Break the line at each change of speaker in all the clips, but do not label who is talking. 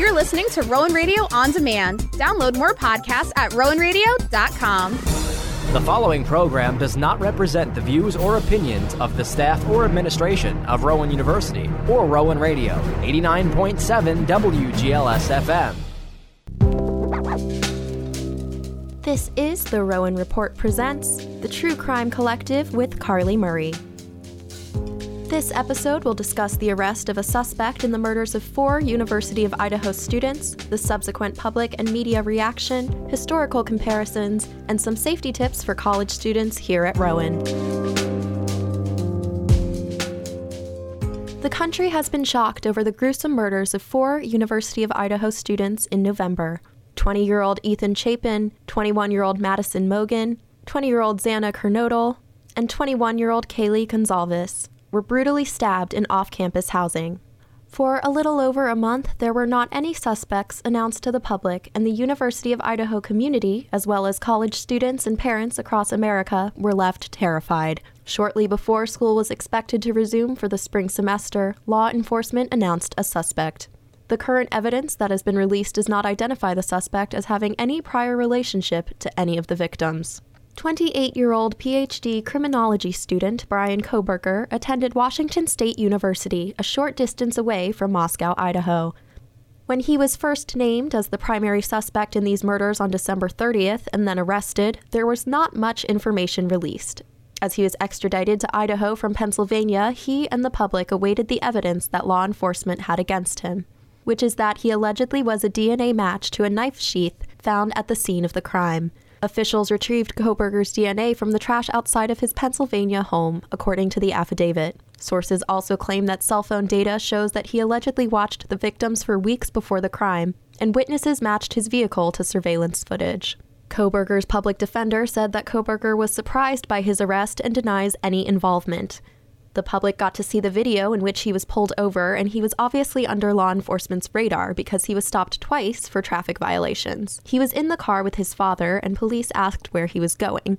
You're listening to Rowan Radio on demand. Download more podcasts at rowanradio.com.
The following program does not represent the views or opinions of the staff or administration of Rowan University or Rowan Radio, 89.7 WGLS FM.
This is the Rowan Report Presents the True Crime Collective with Carly Murray. This episode will discuss the arrest of a suspect in the murders of four University of Idaho students, the subsequent public and media reaction, historical comparisons, and some safety tips for college students here at Rowan. The country has been shocked over the gruesome murders of four University of Idaho students in November. 20 year old Ethan Chapin, 21 year old Madison Mogen, 20 year old Xana Kernodle, and 21 year old Kaylee Goncalves were brutally stabbed in off campus housing. For a little over a month, there were not any suspects announced to the public, and the University of Idaho community, as well as college students and parents across America, were left terrified. Shortly before school was expected to resume for the spring semester, law enforcement announced a suspect. The current evidence that has been released does not identify the suspect as having any prior relationship to any of the victims. 28 year old PhD criminology student Brian Kohberger attended Washington State University, a short distance away from Moscow, Idaho. When he was first named as the primary suspect in these murders on December 30th and then arrested, there was not much information released. As he was extradited to Idaho from Pennsylvania, he and the public awaited the evidence that law enforcement had against him, which is that he allegedly was a DNA match to a knife sheath found at the scene of the crime. Officials retrieved Kohberger's DNA from the trash outside of his Pennsylvania home, according to the affidavit. Sources also claim that cell phone data shows that he allegedly watched the victims for weeks before the crime, and witnesses matched his vehicle to surveillance footage. Kohberger's public defender said that Kohberger was surprised by his arrest and denies any involvement. The public got to see the video in which he was pulled over, and he was obviously under law enforcement's radar because he was stopped twice for traffic violations. He was in the car with his father, and police asked where he was going.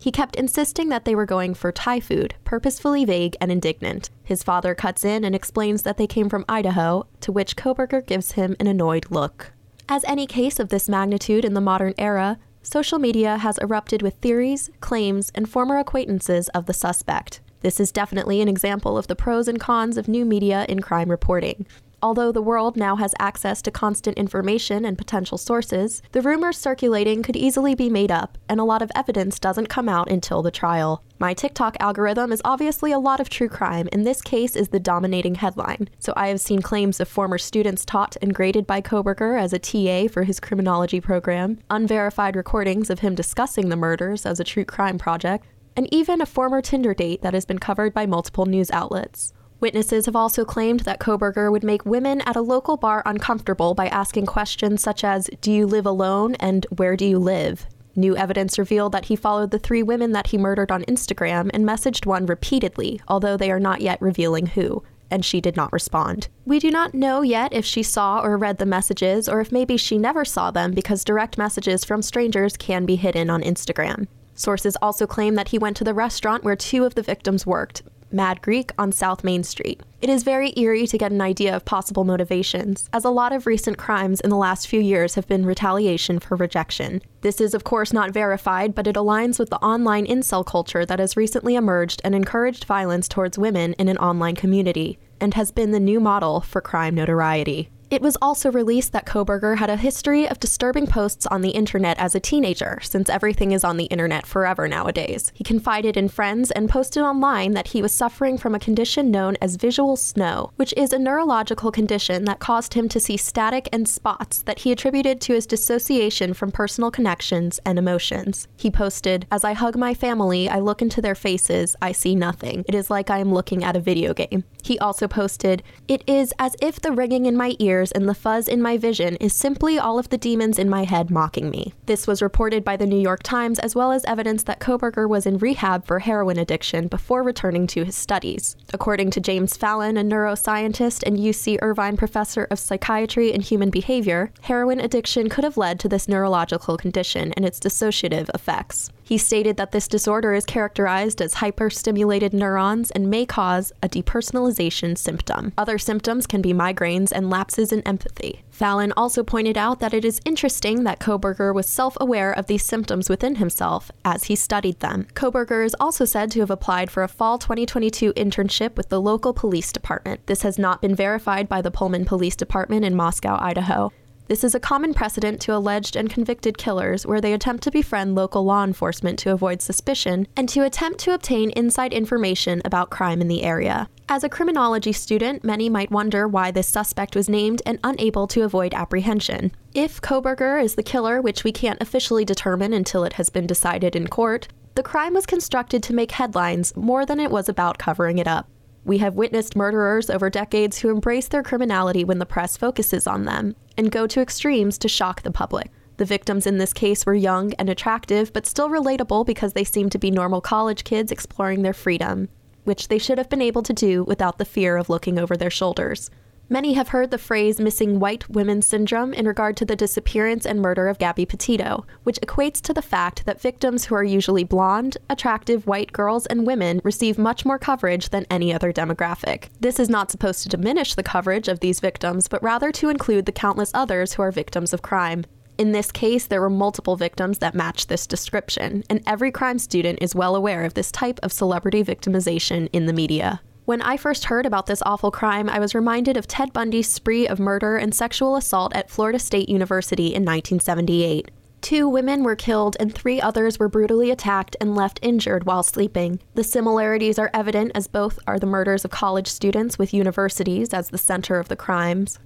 He kept insisting that they were going for Thai food, purposefully vague and indignant. His father cuts in and explains that they came from Idaho, to which Kohberger gives him an annoyed look. As any case of this magnitude in the modern era, social media has erupted with theories, claims, and former acquaintances of the suspect. This is definitely an example of the pros and cons of new media in crime reporting. Although the world now has access to constant information and potential sources, the rumors circulating could easily be made up, and a lot of evidence doesn't come out until the trial. My TikTok algorithm is obviously a lot of true crime, and this case is the dominating headline. So I have seen claims of former students taught and graded by Kohberger as a TA for his criminology program, unverified recordings of him discussing the murders as a true crime project, and even a former Tinder date that has been covered by multiple news outlets. Witnesses have also claimed that Kohberger would make women at a local bar uncomfortable by asking questions such as, Do you live alone? and Where do you live? New evidence revealed that he followed the three women that he murdered on Instagram and messaged one repeatedly, although they are not yet revealing who, and she did not respond. We do not know yet if she saw or read the messages, or if maybe she never saw them because direct messages from strangers can be hidden on Instagram. Sources also claim that he went to the restaurant where two of the victims worked, Mad Greek on South Main Street. It is very eerie to get an idea of possible motivations, as a lot of recent crimes in the last few years have been retaliation for rejection. This is, of course, not verified, but it aligns with the online incel culture that has recently emerged and encouraged violence towards women in an online community, and has been the new model for crime notoriety. It was also released that Kohberger had a history of disturbing posts on the internet as a teenager, since everything is on the internet forever nowadays. He confided in friends and posted online that he was suffering from a condition known as visual snow, which is a neurological condition that caused him to see static and spots that he attributed to his dissociation from personal connections and emotions. He posted, As I hug my family, I look into their faces, I see nothing. It is like I am looking at a video game. He also posted, It is as if the ringing in my ears and the fuzz in my vision is simply all of the demons in my head mocking me. This was reported by the New York Times as well as evidence that Kohberger was in rehab for heroin addiction before returning to his studies. According to James Fallon, a neuroscientist and UC Irvine professor of psychiatry and human behavior, heroin addiction could have led to this neurological condition and its dissociative effects. He stated that this disorder is characterized as hyperstimulated neurons and may cause a depersonalization symptom. Other symptoms can be migraines and lapses in empathy. Fallon also pointed out that it is interesting that Kohberger was self aware of these symptoms within himself as he studied them. Kohberger is also said to have applied for a fall 2022 internship with the local police department. This has not been verified by the Pullman Police Department in Moscow, Idaho. This is a common precedent to alleged and convicted killers where they attempt to befriend local law enforcement to avoid suspicion and to attempt to obtain inside information about crime in the area. As a criminology student, many might wonder why this suspect was named and unable to avoid apprehension. If Kohberger is the killer, which we can't officially determine until it has been decided in court, the crime was constructed to make headlines more than it was about covering it up. We have witnessed murderers over decades who embrace their criminality when the press focuses on them and go to extremes to shock the public. The victims in this case were young and attractive, but still relatable because they seemed to be normal college kids exploring their freedom, which they should have been able to do without the fear of looking over their shoulders. Many have heard the phrase missing white women syndrome in regard to the disappearance and murder of Gabby Petito, which equates to the fact that victims who are usually blonde, attractive white girls and women receive much more coverage than any other demographic. This is not supposed to diminish the coverage of these victims, but rather to include the countless others who are victims of crime. In this case, there were multiple victims that match this description, and every crime student is well aware of this type of celebrity victimization in the media. When I first heard about this awful crime, I was reminded of Ted Bundy's spree of murder and sexual assault at Florida State University in 1978. Two women were killed and three others were brutally attacked and left injured while sleeping. The similarities are evident as both are the murders of college students with universities as the center of the crimes.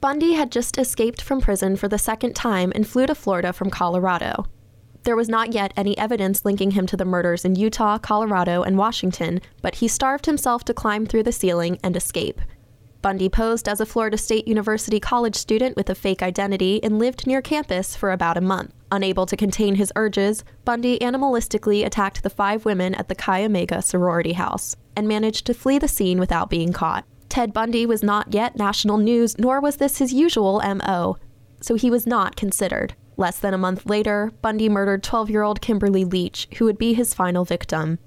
Bundy had just escaped from prison for the second time and flew to Florida from Colorado. There was not yet any evidence linking him to the murders in Utah, Colorado, and Washington, but he starved himself to climb through the ceiling and escape. Bundy posed as a Florida State University college student with a fake identity and lived near campus for about a month. Unable to contain his urges, Bundy animalistically attacked the five women at the Chi Omega sorority house and managed to flee the scene without being caught. Ted Bundy was not yet national news, nor was this his usual MO, so he was not considered. Less than a month later, Bundy murdered 12 year old Kimberly Leach, who would be his final victim.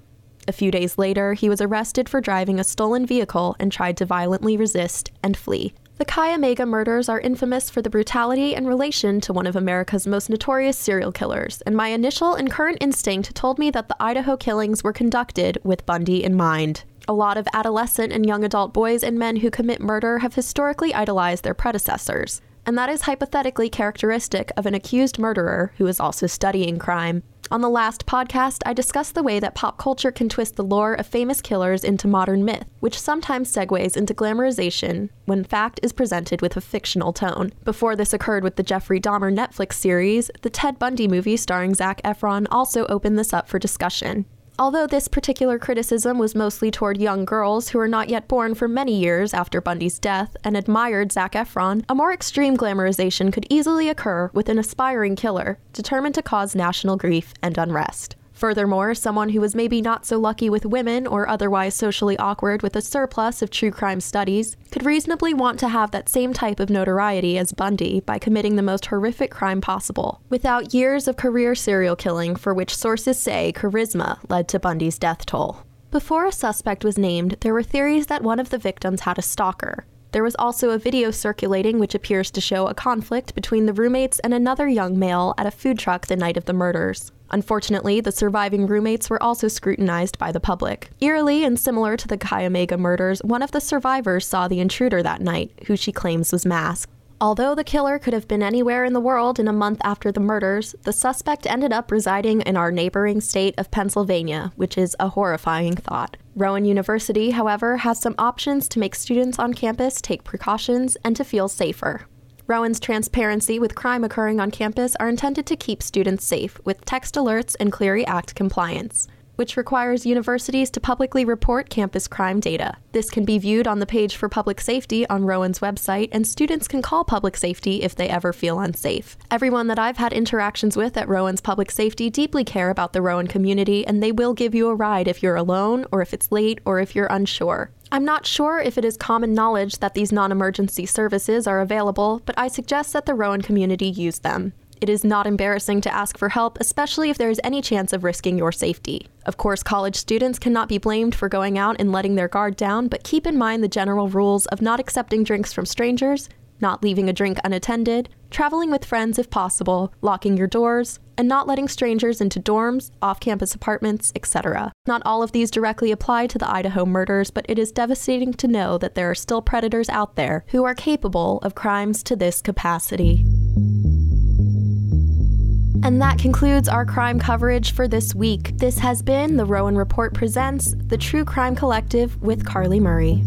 A few days later, he was arrested for driving a stolen vehicle and tried to violently resist and flee. The Chi Omega murders are infamous for the brutality and relation to one of America's most notorious serial killers, and my initial and current instinct told me that the Idaho killings were conducted with Bundy in mind. A lot of adolescent and young adult boys and men who commit murder have historically idolized their predecessors and that is hypothetically characteristic of an accused murderer who is also studying crime. On the last podcast, I discussed the way that pop culture can twist the lore of famous killers into modern myth, which sometimes segues into glamorization when fact is presented with a fictional tone. Before this occurred with the Jeffrey Dahmer Netflix series, the Ted Bundy movie starring Zac Efron also opened this up for discussion. Although this particular criticism was mostly toward young girls who were not yet born for many years after Bundy's death and admired Zac Efron, a more extreme glamorization could easily occur with an aspiring killer determined to cause national grief and unrest. Furthermore, someone who was maybe not so lucky with women or otherwise socially awkward with a surplus of true crime studies could reasonably want to have that same type of notoriety as Bundy by committing the most horrific crime possible, without years of career serial killing for which sources say charisma led to Bundy's death toll. Before a suspect was named, there were theories that one of the victims had a stalker, there was also a video circulating which appears to show a conflict between the roommates and another young male at a food truck the night of the murders. Unfortunately, the surviving roommates were also scrutinized by the public. Eerily and similar to the Omega murders, one of the survivors saw the intruder that night, who she claims was masked. Although the killer could have been anywhere in the world in a month after the murders, the suspect ended up residing in our neighboring state of Pennsylvania, which is a horrifying thought. Rowan University, however, has some options to make students on campus take precautions and to feel safer. Rowan's transparency with crime occurring on campus are intended to keep students safe with text alerts and Clery Act compliance which requires universities to publicly report campus crime data. This can be viewed on the page for public safety on Rowan's website, and students can call public safety if they ever feel unsafe. Everyone that I've had interactions with at Rowan's Public Safety deeply care about the Rowan community, and they will give you a ride if you're alone, or if it's late, or if you're unsure. I'm not sure if it is common knowledge that these non emergency services are available, but I suggest that the Rowan community use them. It is not embarrassing to ask for help, especially if there is any chance of risking your safety. Of course, college students cannot be blamed for going out and letting their guard down, but keep in mind the general rules of not accepting drinks from strangers, not leaving a drink unattended, traveling with friends if possible, locking your doors, and not letting strangers into dorms, off campus apartments, etc. Not all of these directly apply to the Idaho murders, but it is devastating to know that there are still predators out there who are capable of crimes to this capacity. And that concludes our crime coverage for this week. This has been the Rowan Report Presents The True Crime Collective with Carly Murray.